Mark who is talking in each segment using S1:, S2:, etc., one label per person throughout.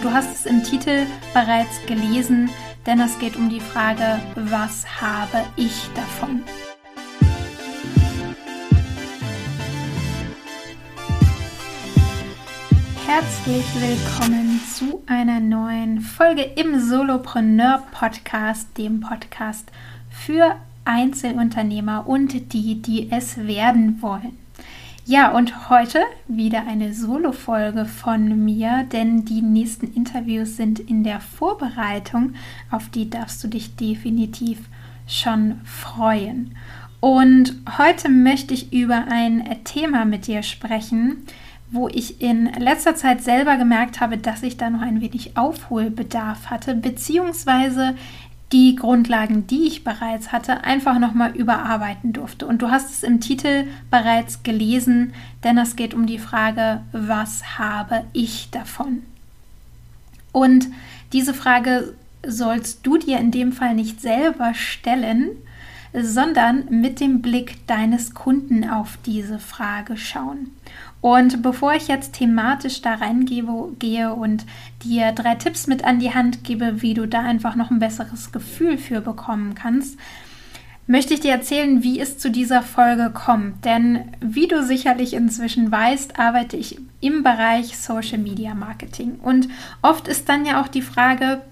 S1: Du hast es im Titel bereits gelesen, denn es geht um die Frage, was habe ich davon? Herzlich willkommen zu einer neuen Folge im Solopreneur Podcast, dem Podcast für Einzelunternehmer und die, die es werden wollen. Ja, und heute wieder eine Solo-Folge von mir, denn die nächsten Interviews sind in der Vorbereitung. Auf die darfst du dich definitiv schon freuen. Und heute möchte ich über ein Thema mit dir sprechen, wo ich in letzter Zeit selber gemerkt habe, dass ich da noch ein wenig Aufholbedarf hatte, beziehungsweise die Grundlagen, die ich bereits hatte, einfach nochmal überarbeiten durfte. Und du hast es im Titel bereits gelesen, denn es geht um die Frage, was habe ich davon? Und diese Frage sollst du dir in dem Fall nicht selber stellen, sondern mit dem Blick deines Kunden auf diese Frage schauen. Und bevor ich jetzt thematisch da reingehe und dir drei Tipps mit an die Hand gebe, wie du da einfach noch ein besseres Gefühl für bekommen kannst, möchte ich dir erzählen, wie es zu dieser Folge kommt. Denn wie du sicherlich inzwischen weißt, arbeite ich im Bereich Social Media Marketing. Und oft ist dann ja auch die Frage,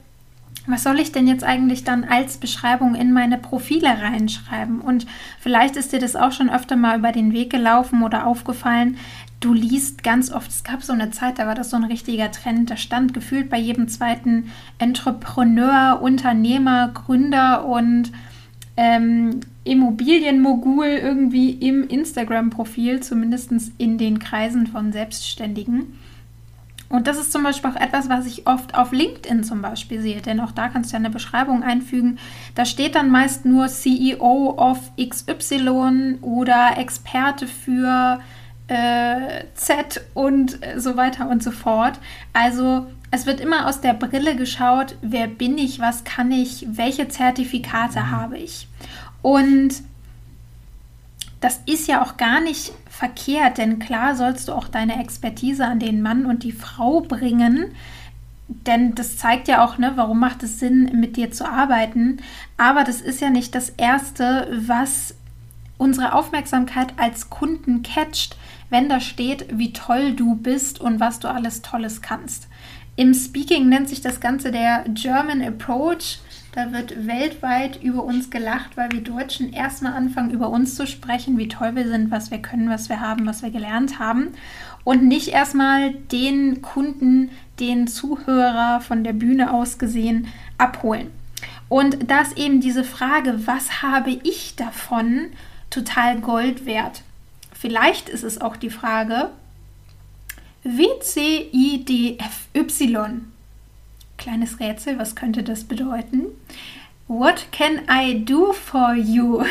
S1: was soll ich denn jetzt eigentlich dann als Beschreibung in meine Profile reinschreiben? Und vielleicht ist dir das auch schon öfter mal über den Weg gelaufen oder aufgefallen. Du liest ganz oft, es gab so eine Zeit, da war das so ein richtiger Trend, da stand gefühlt bei jedem zweiten Entrepreneur, Unternehmer, Gründer und ähm, Immobilienmogul irgendwie im Instagram-Profil, zumindest in den Kreisen von Selbstständigen. Und das ist zum Beispiel auch etwas, was ich oft auf LinkedIn zum Beispiel sehe, denn auch da kannst du ja eine Beschreibung einfügen. Da steht dann meist nur CEO of XY oder Experte für äh, Z und so weiter und so fort. Also es wird immer aus der Brille geschaut, wer bin ich, was kann ich, welche Zertifikate mhm. habe ich. Und das ist ja auch gar nicht verkehrt, denn klar sollst du auch deine Expertise an den Mann und die Frau bringen, denn das zeigt ja auch, ne, warum macht es Sinn, mit dir zu arbeiten. Aber das ist ja nicht das Erste, was unsere Aufmerksamkeit als Kunden catcht, wenn da steht, wie toll du bist und was du alles Tolles kannst. Im Speaking nennt sich das Ganze der German Approach. Da wird weltweit über uns gelacht, weil wir Deutschen erstmal anfangen, über uns zu sprechen, wie toll wir sind, was wir können, was wir haben, was wir gelernt haben. Und nicht erstmal den Kunden, den Zuhörer von der Bühne aus gesehen abholen. Und da ist eben diese Frage, was habe ich davon, total Gold wert. Vielleicht ist es auch die Frage, W-C-I-D-F-Y. Kleines Rätsel, was könnte das bedeuten? What can I do for you?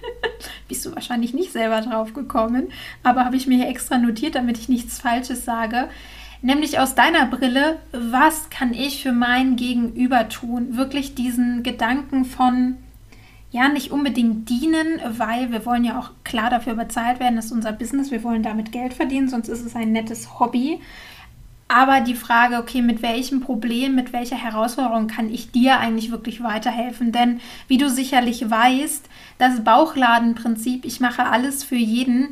S1: Bist du wahrscheinlich nicht selber drauf gekommen, aber habe ich mir hier extra notiert, damit ich nichts Falsches sage. Nämlich aus deiner Brille, was kann ich für mein Gegenüber tun? Wirklich diesen Gedanken von, ja, nicht unbedingt dienen, weil wir wollen ja auch klar dafür bezahlt werden, das ist unser Business, wir wollen damit Geld verdienen, sonst ist es ein nettes Hobby. Aber die Frage, okay, mit welchem Problem, mit welcher Herausforderung kann ich dir eigentlich wirklich weiterhelfen? Denn wie du sicherlich weißt, das Bauchladenprinzip, ich mache alles für jeden,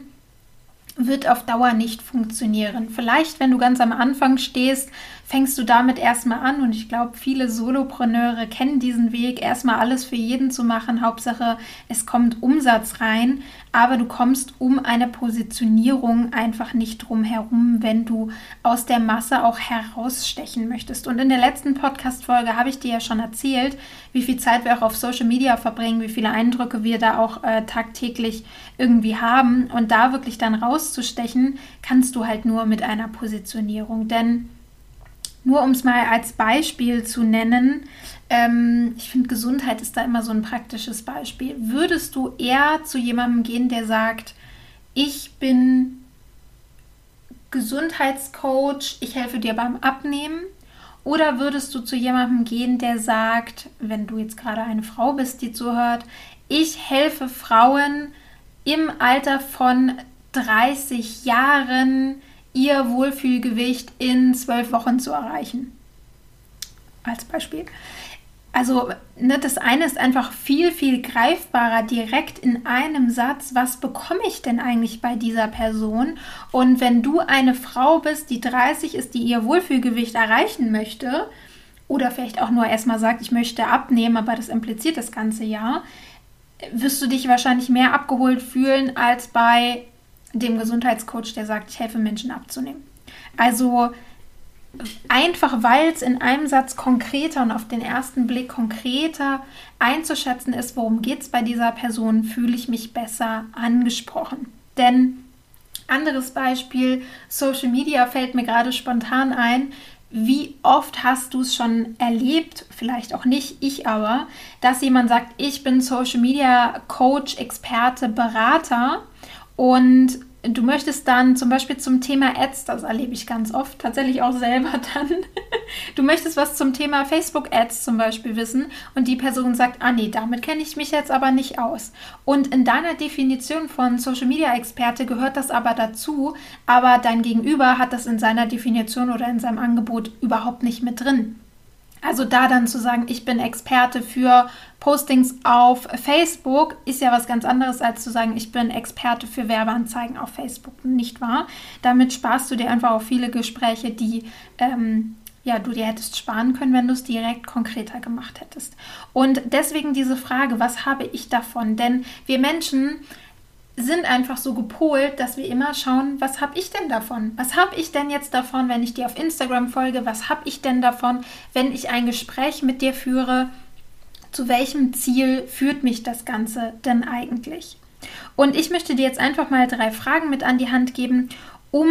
S1: wird auf Dauer nicht funktionieren. Vielleicht, wenn du ganz am Anfang stehst, fängst du damit erstmal an und ich glaube, viele Solopreneure kennen diesen Weg, erstmal alles für jeden zu machen. Hauptsache, es kommt Umsatz rein, aber du kommst um eine Positionierung einfach nicht drum herum, wenn du aus der Masse auch herausstechen möchtest. Und in der letzten Podcast-Folge habe ich dir ja schon erzählt, wie viel Zeit wir auch auf Social Media verbringen, wie viele Eindrücke wir da auch äh, tagtäglich irgendwie haben. Und da wirklich dann rauszustechen, kannst du halt nur mit einer Positionierung. Denn nur um es mal als Beispiel zu nennen, ähm, ich finde, Gesundheit ist da immer so ein praktisches Beispiel. Würdest du eher zu jemandem gehen, der sagt, ich bin Gesundheitscoach, ich helfe dir beim Abnehmen? Oder würdest du zu jemandem gehen, der sagt, wenn du jetzt gerade eine Frau bist, die zuhört, ich helfe Frauen im Alter von 30 Jahren, ihr Wohlfühlgewicht in zwölf Wochen zu erreichen. als Beispiel. Also ne, das eine ist einfach viel, viel greifbarer direkt in einem Satz, was bekomme ich denn eigentlich bei dieser Person? Und wenn du eine Frau bist, die 30 ist, die ihr Wohlfühlgewicht erreichen möchte, oder vielleicht auch nur erstmal sagt, ich möchte abnehmen, aber das impliziert das ganze Jahr, wirst du dich wahrscheinlich mehr abgeholt fühlen als bei dem Gesundheitscoach, der sagt, ich helfe Menschen abzunehmen. Also einfach weil es in einem Satz konkreter und auf den ersten Blick konkreter einzuschätzen ist, worum geht es bei dieser Person, fühle ich mich besser angesprochen. Denn anderes Beispiel, Social Media fällt mir gerade spontan ein. Wie oft hast du es schon erlebt, vielleicht auch nicht, ich aber, dass jemand sagt, ich bin Social Media Coach, Experte, Berater und du möchtest dann zum Beispiel zum Thema Ads, das erlebe ich ganz oft, tatsächlich auch selber dann, du möchtest was zum Thema Facebook Ads zum Beispiel wissen und die Person sagt, ah nee, damit kenne ich mich jetzt aber nicht aus. Und in deiner Definition von Social Media Experte gehört das aber dazu, aber dein Gegenüber hat das in seiner Definition oder in seinem Angebot überhaupt nicht mit drin. Also da dann zu sagen, ich bin Experte für Postings auf Facebook, ist ja was ganz anderes, als zu sagen, ich bin Experte für Werbeanzeigen auf Facebook, nicht wahr? Damit sparst du dir einfach auch viele Gespräche, die ähm, ja, du dir hättest sparen können, wenn du es direkt konkreter gemacht hättest. Und deswegen diese Frage, was habe ich davon? Denn wir Menschen sind einfach so gepolt, dass wir immer schauen, was habe ich denn davon? Was habe ich denn jetzt davon, wenn ich dir auf Instagram folge? Was habe ich denn davon, wenn ich ein Gespräch mit dir führe? Zu welchem Ziel führt mich das Ganze denn eigentlich? Und ich möchte dir jetzt einfach mal drei Fragen mit an die Hand geben, um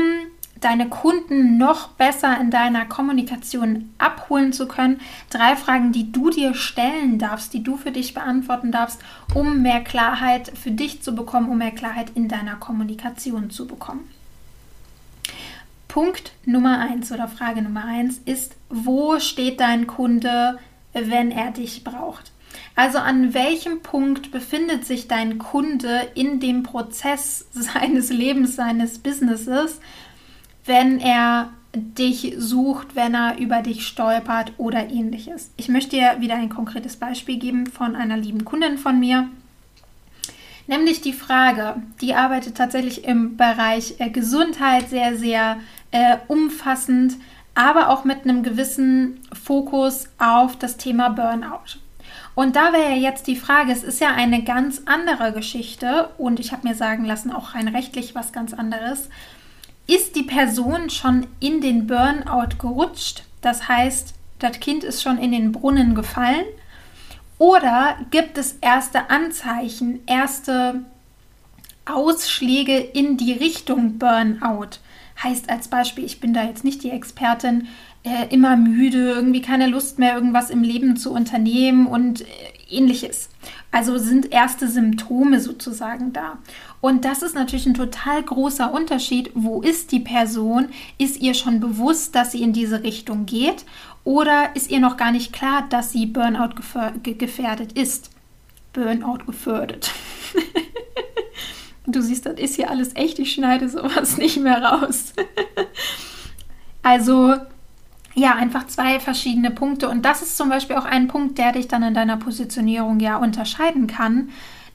S1: deine Kunden noch besser in deiner Kommunikation abholen zu können. Drei Fragen, die du dir stellen darfst, die du für dich beantworten darfst, um mehr Klarheit für dich zu bekommen, um mehr Klarheit in deiner Kommunikation zu bekommen. Punkt Nummer eins oder Frage Nummer eins ist, wo steht dein Kunde, wenn er dich braucht? Also an welchem Punkt befindet sich dein Kunde in dem Prozess seines Lebens, seines Businesses, wenn er dich sucht, wenn er über dich stolpert oder ähnliches. Ich möchte dir wieder ein konkretes Beispiel geben von einer lieben Kundin von mir. Nämlich die Frage, die arbeitet tatsächlich im Bereich äh, Gesundheit sehr, sehr äh, umfassend, aber auch mit einem gewissen Fokus auf das Thema Burnout. Und da wäre jetzt die Frage, es ist ja eine ganz andere Geschichte und ich habe mir sagen lassen, auch rein rechtlich was ganz anderes ist die Person schon in den Burnout gerutscht? Das heißt, das Kind ist schon in den Brunnen gefallen? Oder gibt es erste Anzeichen, erste Ausschläge in die Richtung Burnout? Heißt als Beispiel, ich bin da jetzt nicht die Expertin, äh, immer müde, irgendwie keine Lust mehr, irgendwas im Leben zu unternehmen und äh, ähnliches. Also sind erste Symptome sozusagen da. Und das ist natürlich ein total großer Unterschied. Wo ist die Person? Ist ihr schon bewusst, dass sie in diese Richtung geht? Oder ist ihr noch gar nicht klar, dass sie Burnout gefährdet ist? Burnout gefördert. du siehst, das ist hier alles echt. Ich schneide sowas nicht mehr raus. also ja, einfach zwei verschiedene Punkte. Und das ist zum Beispiel auch ein Punkt, der dich dann in deiner Positionierung ja unterscheiden kann.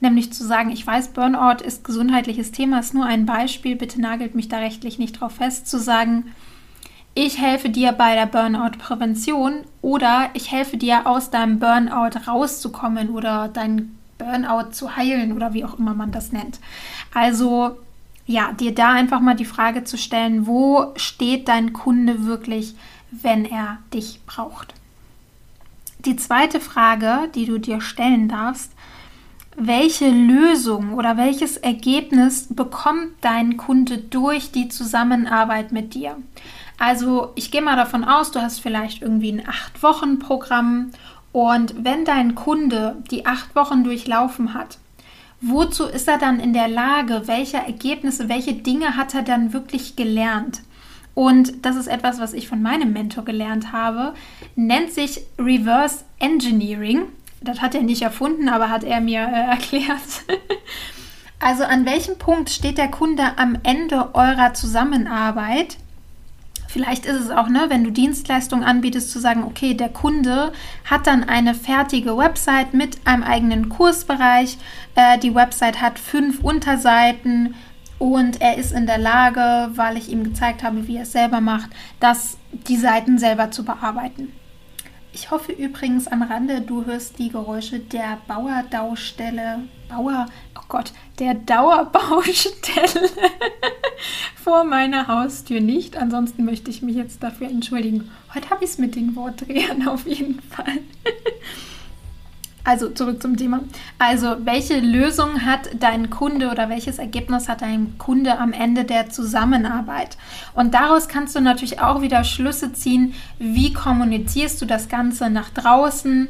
S1: Nämlich zu sagen, ich weiß, Burnout ist gesundheitliches Thema, ist nur ein Beispiel, bitte nagelt mich da rechtlich nicht drauf fest, zu sagen, ich helfe dir bei der Burnout-Prävention oder ich helfe dir aus deinem Burnout rauszukommen oder dein Burnout zu heilen oder wie auch immer man das nennt. Also ja, dir da einfach mal die Frage zu stellen, wo steht dein Kunde wirklich wenn er dich braucht. Die zweite Frage, die du dir stellen darfst, welche Lösung oder welches Ergebnis bekommt dein Kunde durch die Zusammenarbeit mit dir? Also ich gehe mal davon aus, du hast vielleicht irgendwie ein Acht-Wochen-Programm und wenn dein Kunde die acht Wochen durchlaufen hat, wozu ist er dann in der Lage? Welche Ergebnisse, welche Dinge hat er dann wirklich gelernt? Und das ist etwas, was ich von meinem Mentor gelernt habe, nennt sich Reverse Engineering. Das hat er nicht erfunden, aber hat er mir äh, erklärt. also an welchem Punkt steht der Kunde am Ende eurer Zusammenarbeit? Vielleicht ist es auch, ne, wenn du Dienstleistungen anbietest, zu sagen, okay, der Kunde hat dann eine fertige Website mit einem eigenen Kursbereich. Äh, die Website hat fünf Unterseiten und er ist in der Lage, weil ich ihm gezeigt habe, wie er es selber macht, das, die Seiten selber zu bearbeiten. Ich hoffe übrigens am Rande, du hörst die Geräusche der Bauerdaustelle, Bauer, oh Gott, der Dauerbaustelle vor meiner Haustür nicht. Ansonsten möchte ich mich jetzt dafür entschuldigen. Heute habe ich es mit den Wortdrehern auf jeden Fall. Also zurück zum Thema. Also welche Lösung hat dein Kunde oder welches Ergebnis hat dein Kunde am Ende der Zusammenarbeit? Und daraus kannst du natürlich auch wieder Schlüsse ziehen, wie kommunizierst du das Ganze nach draußen?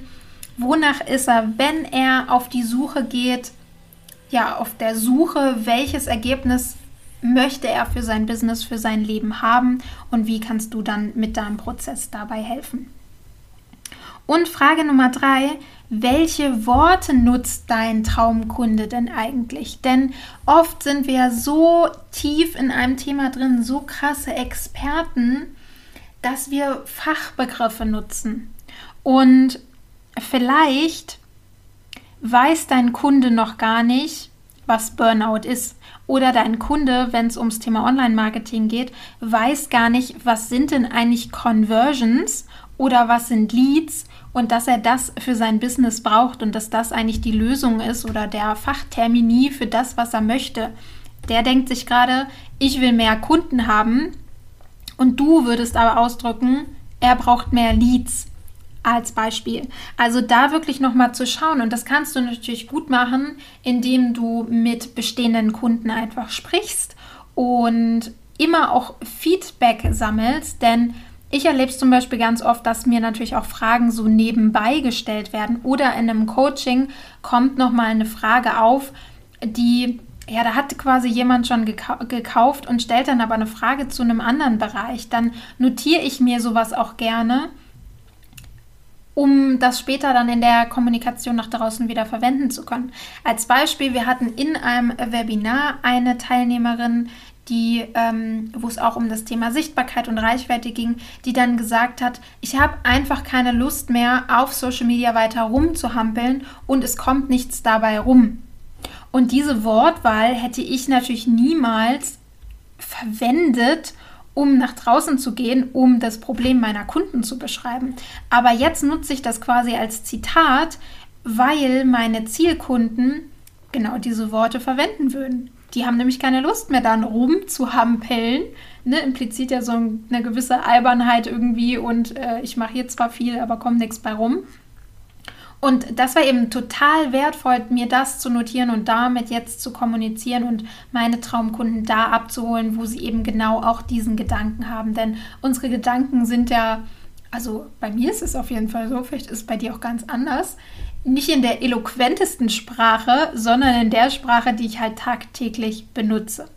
S1: Wonach ist er, wenn er auf die Suche geht? Ja, auf der Suche, welches Ergebnis möchte er für sein Business, für sein Leben haben und wie kannst du dann mit deinem Prozess dabei helfen? Und Frage Nummer drei, welche Worte nutzt dein Traumkunde denn eigentlich? Denn oft sind wir so tief in einem Thema drin, so krasse Experten, dass wir Fachbegriffe nutzen. Und vielleicht weiß dein Kunde noch gar nicht, was Burnout ist. Oder dein Kunde, wenn es ums Thema Online-Marketing geht, weiß gar nicht, was sind denn eigentlich Conversions oder was sind Leads und dass er das für sein Business braucht und dass das eigentlich die Lösung ist oder der Fachtermini für das, was er möchte. Der denkt sich gerade, ich will mehr Kunden haben und du würdest aber ausdrücken, er braucht mehr Leads als Beispiel. Also da wirklich nochmal zu schauen und das kannst du natürlich gut machen, indem du mit bestehenden Kunden einfach sprichst und immer auch Feedback sammelst, denn ich erlebe es zum Beispiel ganz oft, dass mir natürlich auch Fragen so nebenbei gestellt werden oder in einem Coaching kommt nochmal eine Frage auf, die, ja, da hat quasi jemand schon gekau gekauft und stellt dann aber eine Frage zu einem anderen Bereich. Dann notiere ich mir sowas auch gerne, um das später dann in der Kommunikation nach draußen wieder verwenden zu können. Als Beispiel, wir hatten in einem Webinar eine Teilnehmerin, die, ähm, wo es auch um das Thema Sichtbarkeit und Reichweite ging, die dann gesagt hat, ich habe einfach keine Lust mehr, auf Social Media weiter rumzuhampeln und es kommt nichts dabei rum. Und diese Wortwahl hätte ich natürlich niemals verwendet, um nach draußen zu gehen, um das Problem meiner Kunden zu beschreiben. Aber jetzt nutze ich das quasi als Zitat, weil meine Zielkunden genau diese Worte verwenden würden. Die haben nämlich keine Lust mehr, dann rumzuhampeln. Ne, impliziert ja so eine gewisse Albernheit irgendwie und äh, ich mache hier zwar viel, aber kommt nichts bei rum. Und das war eben total wertvoll, mir das zu notieren und damit jetzt zu kommunizieren und meine Traumkunden da abzuholen, wo sie eben genau auch diesen Gedanken haben. Denn unsere Gedanken sind ja, also bei mir ist es auf jeden Fall so, vielleicht ist es bei dir auch ganz anders, nicht in der eloquentesten Sprache, sondern in der Sprache, die ich halt tagtäglich benutze.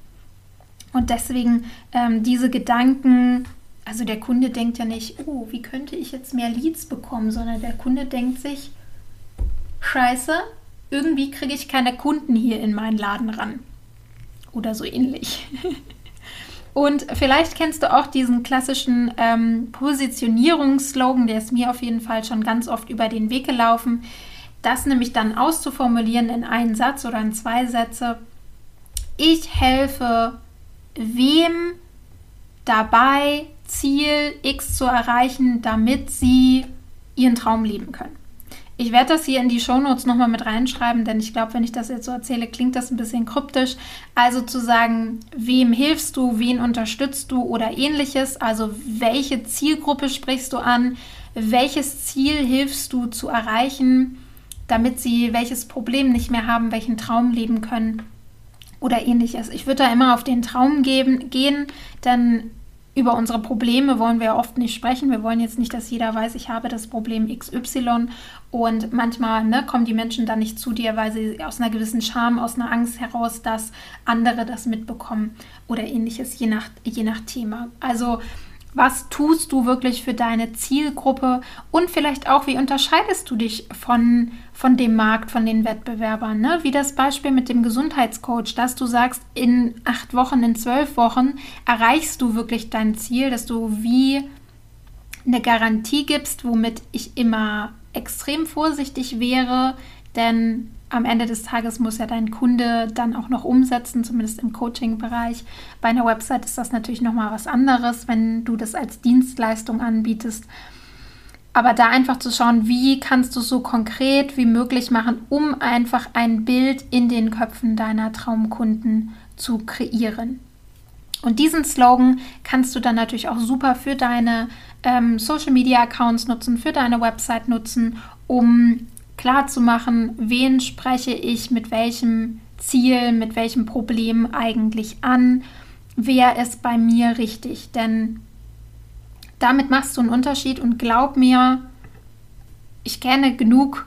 S1: Und deswegen ähm, diese Gedanken, also der Kunde denkt ja nicht, oh, wie könnte ich jetzt mehr Leads bekommen, sondern der Kunde denkt sich, scheiße, irgendwie kriege ich keine Kunden hier in meinen Laden ran. Oder so ähnlich. Und vielleicht kennst du auch diesen klassischen ähm, Positionierungsslogan, der ist mir auf jeden Fall schon ganz oft über den Weg gelaufen das nämlich dann auszuformulieren in einen Satz oder in zwei Sätze. Ich helfe wem dabei, Ziel X zu erreichen, damit sie ihren Traum leben können. Ich werde das hier in die Shownotes nochmal mit reinschreiben, denn ich glaube, wenn ich das jetzt so erzähle, klingt das ein bisschen kryptisch. Also zu sagen, wem hilfst du, wen unterstützt du oder ähnliches. Also welche Zielgruppe sprichst du an, welches Ziel hilfst du zu erreichen damit sie welches Problem nicht mehr haben, welchen Traum leben können oder ähnliches. Ich würde da immer auf den Traum geben, gehen, denn über unsere Probleme wollen wir oft nicht sprechen. Wir wollen jetzt nicht, dass jeder weiß, ich habe das Problem XY. Und manchmal ne, kommen die Menschen dann nicht zu dir, weil sie aus einer gewissen Scham, aus einer Angst heraus, dass andere das mitbekommen oder ähnliches, je nach, je nach Thema. Also Was tust du wirklich für deine Zielgruppe? Und vielleicht auch, wie unterscheidest du dich von, von dem Markt, von den Wettbewerbern? Ne? Wie das Beispiel mit dem Gesundheitscoach, dass du sagst, in acht Wochen, in zwölf Wochen erreichst du wirklich dein Ziel, dass du wie eine Garantie gibst, womit ich immer extrem vorsichtig wäre, denn am Ende des Tages muss ja dein Kunde dann auch noch umsetzen, zumindest im Coaching-Bereich. Bei einer Website ist das natürlich nochmal was anderes, wenn du das als Dienstleistung anbietest. Aber da einfach zu schauen, wie kannst du so konkret wie möglich machen, um einfach ein Bild in den Köpfen deiner Traumkunden zu kreieren. Und diesen Slogan kannst du dann natürlich auch super für deine ähm, Social Media Accounts nutzen, für deine Website nutzen, um klar zu machen, wen spreche ich mit welchem Ziel, mit welchem Problem eigentlich an, wer ist bei mir richtig. Denn damit machst du einen Unterschied und glaub mir, ich kenne genug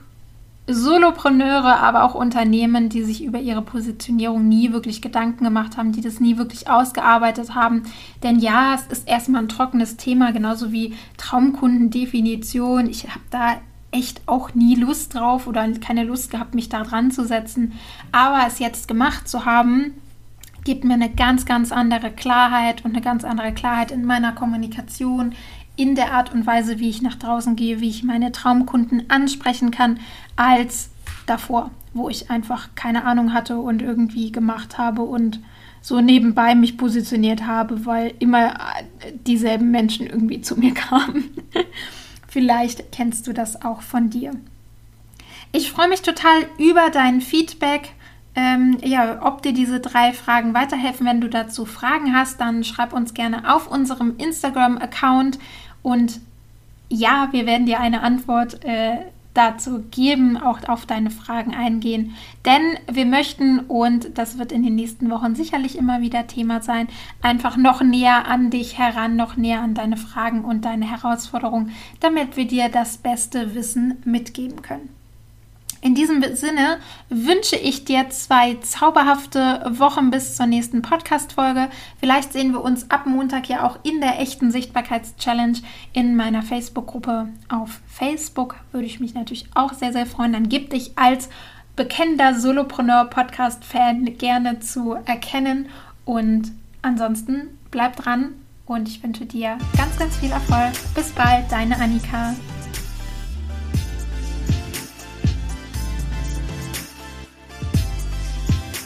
S1: Solopreneure, aber auch Unternehmen, die sich über ihre Positionierung nie wirklich Gedanken gemacht haben, die das nie wirklich ausgearbeitet haben. Denn ja, es ist erstmal ein trockenes Thema, genauso wie Traumkundendefinition. Ich habe da echt auch nie Lust drauf oder keine Lust gehabt, mich da dran zu setzen. Aber es jetzt gemacht zu haben, gibt mir eine ganz, ganz andere Klarheit und eine ganz andere Klarheit in meiner Kommunikation, in der Art und Weise, wie ich nach draußen gehe, wie ich meine Traumkunden ansprechen kann, als davor, wo ich einfach keine Ahnung hatte und irgendwie gemacht habe und so nebenbei mich positioniert habe, weil immer dieselben Menschen irgendwie zu mir kamen. Vielleicht kennst du das auch von dir. Ich freue mich total über dein Feedback. Ähm, ja, ob dir diese drei Fragen weiterhelfen. Wenn du dazu Fragen hast, dann schreib uns gerne auf unserem Instagram-Account und ja, wir werden dir eine Antwort äh, dazu geben, auch auf deine Fragen eingehen. Denn wir möchten, und das wird in den nächsten Wochen sicherlich immer wieder Thema sein, einfach noch näher an dich heran, noch näher an deine Fragen und deine Herausforderungen, damit wir dir das beste Wissen mitgeben können. In diesem Sinne wünsche ich dir zwei zauberhafte Wochen bis zur nächsten Podcast-Folge. Vielleicht sehen wir uns ab Montag ja auch in der echten Sichtbarkeits-Challenge in meiner Facebook-Gruppe auf Facebook. Würde ich mich natürlich auch sehr, sehr freuen. Dann gib dich als bekennender Solopreneur-Podcast-Fan gerne zu erkennen. Und ansonsten bleib dran und ich wünsche dir ganz, ganz viel Erfolg. Bis bald, deine Annika.